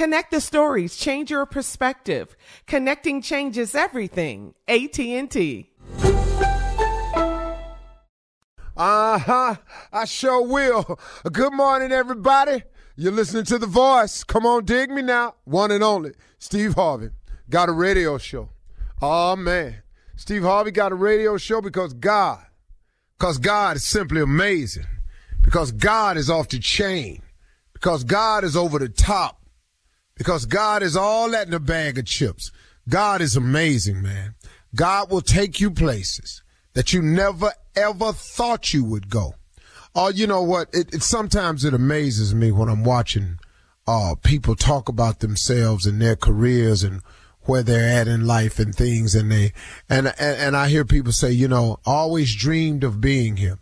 Connect the stories, change your perspective. Connecting changes everything. AT&T. Uh-huh. I sure will. Good morning, everybody. You're listening to The Voice. Come on, dig me now. One and only, Steve Harvey. Got a radio show. Oh, man. Steve Harvey got a radio show because God, because God is simply amazing. Because God is off the chain. Because God is over the top because God is all that in a bag of chips. God is amazing, man. God will take you places that you never ever thought you would go. Oh, you know what? It, it, sometimes it amazes me when I'm watching uh, people talk about themselves and their careers and where they're at in life and things, and they and and, and I hear people say, you know, always dreamed of being here.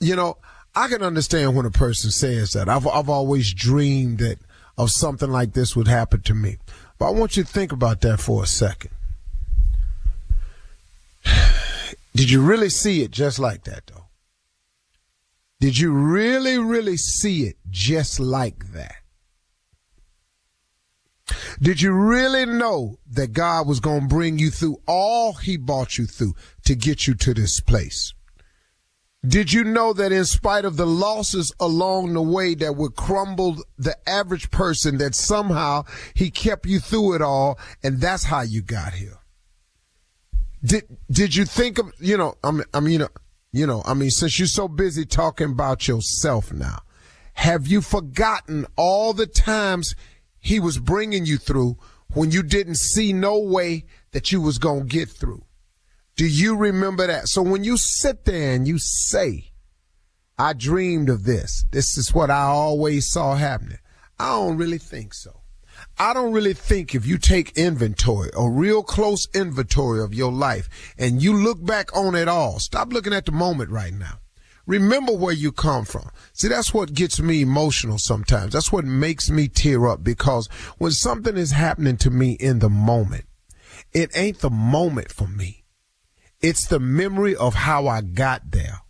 You know, I can understand when a person says that. I've I've always dreamed that of something like this would happen to me. But I want you to think about that for a second. Did you really see it just like that, though? Did you really, really see it just like that? Did you really know that God was going to bring you through all he brought you through to get you to this place? Did you know that in spite of the losses along the way that would crumble the average person, that somehow he kept you through it all, and that's how you got here? Did Did you think of you know? I mean, I mean, you know, you know, I mean, since you're so busy talking about yourself now, have you forgotten all the times he was bringing you through when you didn't see no way that you was gonna get through? Do you remember that? So when you sit there and you say, I dreamed of this, this is what I always saw happening. I don't really think so. I don't really think if you take inventory, a real close inventory of your life, and you look back on it all, stop looking at the moment right now. Remember where you come from. See, that's what gets me emotional sometimes. That's what makes me tear up because when something is happening to me in the moment, it ain't the moment for me. It's the memory of how I got there.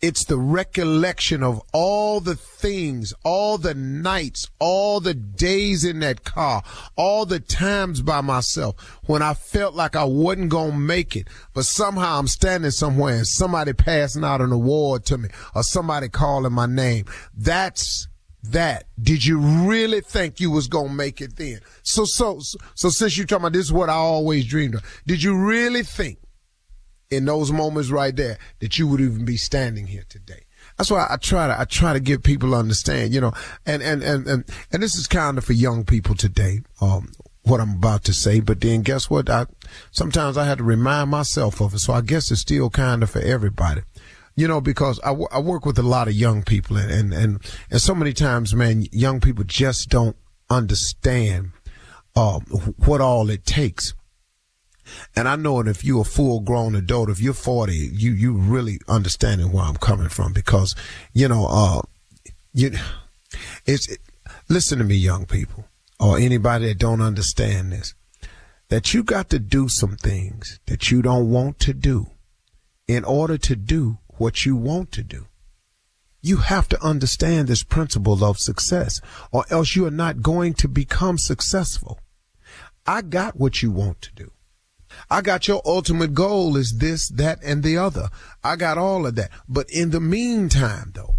It's the recollection of all the things, all the nights, all the days in that car, all the times by myself when I felt like I wasn't going to make it, but somehow I'm standing somewhere and somebody passing out an award to me or somebody calling my name. That's that. Did you really think you was going to make it then? So, so, so since you're talking about this is what I always dreamed of, did you really think in those moments right there that you would even be standing here today. That's why I try to I try to get people to understand, you know, and and and and, and this is kind of for young people today. Um, what I'm about to say, but then guess what? I sometimes I had to remind myself of it. So I guess it's still kind of for everybody, you know, because I, I work with a lot of young people and, and, and, and so many times, man, young people just don't understand, uh, what all it takes. And I know that if you're a full grown adult, if you're 40, you, you really understanding where I'm coming from because, you know, uh, you, it's, it, listen to me, young people, or anybody that don't understand this, that you got to do some things that you don't want to do in order to do what you want to do. You have to understand this principle of success or else you are not going to become successful. I got what you want to do. I got your ultimate goal is this, that, and the other. I got all of that. But in the meantime, though,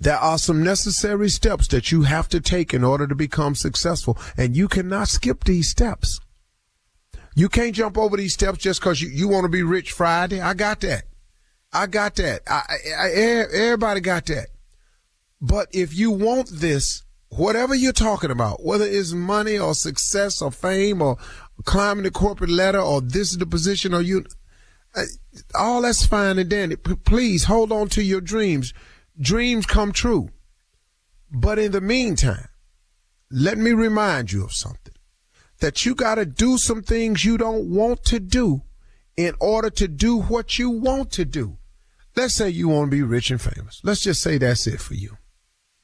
there are some necessary steps that you have to take in order to become successful, and you cannot skip these steps. You can't jump over these steps just because you, you want to be rich Friday. I got that. I got that. I, I, I, everybody got that. But if you want this, whatever you're talking about, whether it's money or success or fame or climbing the corporate ladder or this is the position or you, all that's fine and dandy. Please hold on to your dreams. Dreams come true. But in the meantime, let me remind you of something that you got to do some things you don't want to do in order to do what you want to do. Let's say you want to be rich and famous. Let's just say that's it for you.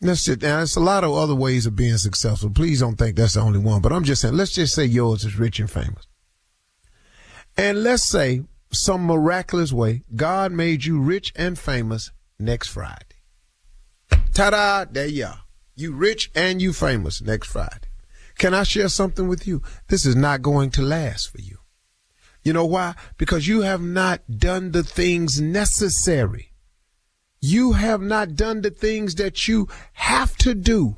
Let's just, now there's a lot of other ways of being successful. Please don't think that's the only one, but I'm just saying, let's just say yours is rich and famous. And let's say some miraculous way, God made you rich and famous next Friday. Ta-da, there you are. You rich and you famous next Friday. Can I share something with you? This is not going to last for you. You know why? Because you have not done the things necessary. You have not done the things that you have to do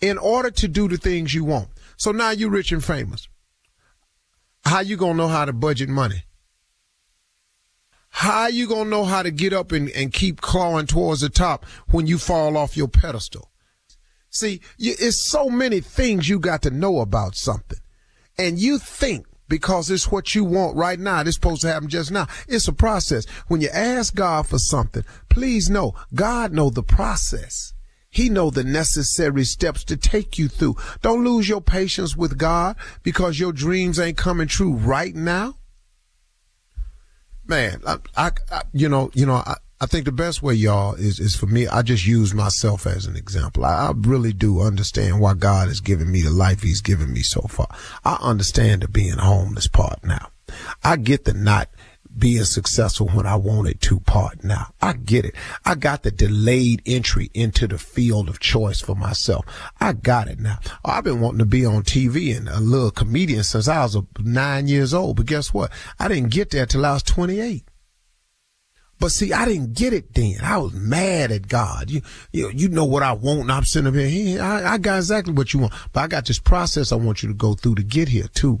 in order to do the things you want. So now you're rich and famous. How you gonna know how to budget money? How you gonna know how to get up and, and keep clawing towards the top when you fall off your pedestal? See, it's so many things you got to know about something. And you think because it's what you want right now. It's supposed to happen just now. It's a process. When you ask God for something, please know God know the process. He know the necessary steps to take you through. Don't lose your patience with God because your dreams ain't coming true right now. Man, I, I, I you know, you know, I, I think the best way, y'all, is, is for me, I just use myself as an example. I, I really do understand why God has given me the life he's given me so far. I understand the being homeless part now. I get the not being successful when I wanted to part now. I get it. I got the delayed entry into the field of choice for myself. I got it now. I've been wanting to be on TV and a little comedian since I was nine years old. But guess what? I didn't get there till I was 28. But see, I didn't get it then. I was mad at God. You, you, you know what I want. And I'm sitting up here. I, I got exactly what you want. But I got this process I want you to go through to get here too.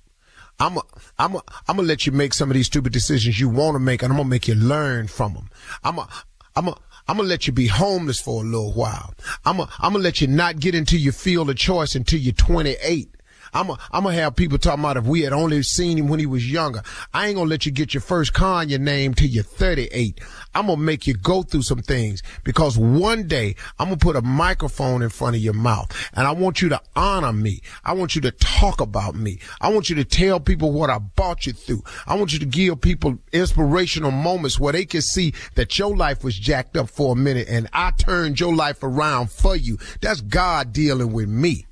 I'm a, I'm a, I'm gonna let you make some of these stupid decisions you want to make, and I'm gonna make you learn from them. I'm a, I'm a, I'm gonna let you be homeless for a little while. I'm a, I'm gonna let you not get into your field of choice until you're 28. I'm gonna have people talking about if we had only seen him when he was younger. I ain't gonna let you get your first your name till you're 38. I'm gonna make you go through some things because one day I'm gonna put a microphone in front of your mouth and I want you to honor me. I want you to talk about me. I want you to tell people what I brought you through. I want you to give people inspirational moments where they can see that your life was jacked up for a minute and I turned your life around for you. That's God dealing with me.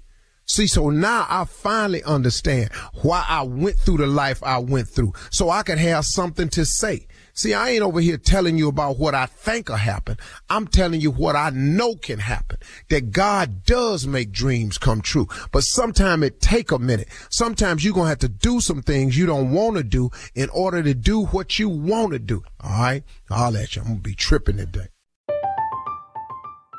See, so now I finally understand why I went through the life I went through. So I could have something to say. See, I ain't over here telling you about what I think will happen. I'm telling you what I know can happen. That God does make dreams come true. But sometimes it take a minute. Sometimes you're going to have to do some things you don't want to do in order to do what you want to do. All right. I'll let you. I'm going to be tripping today.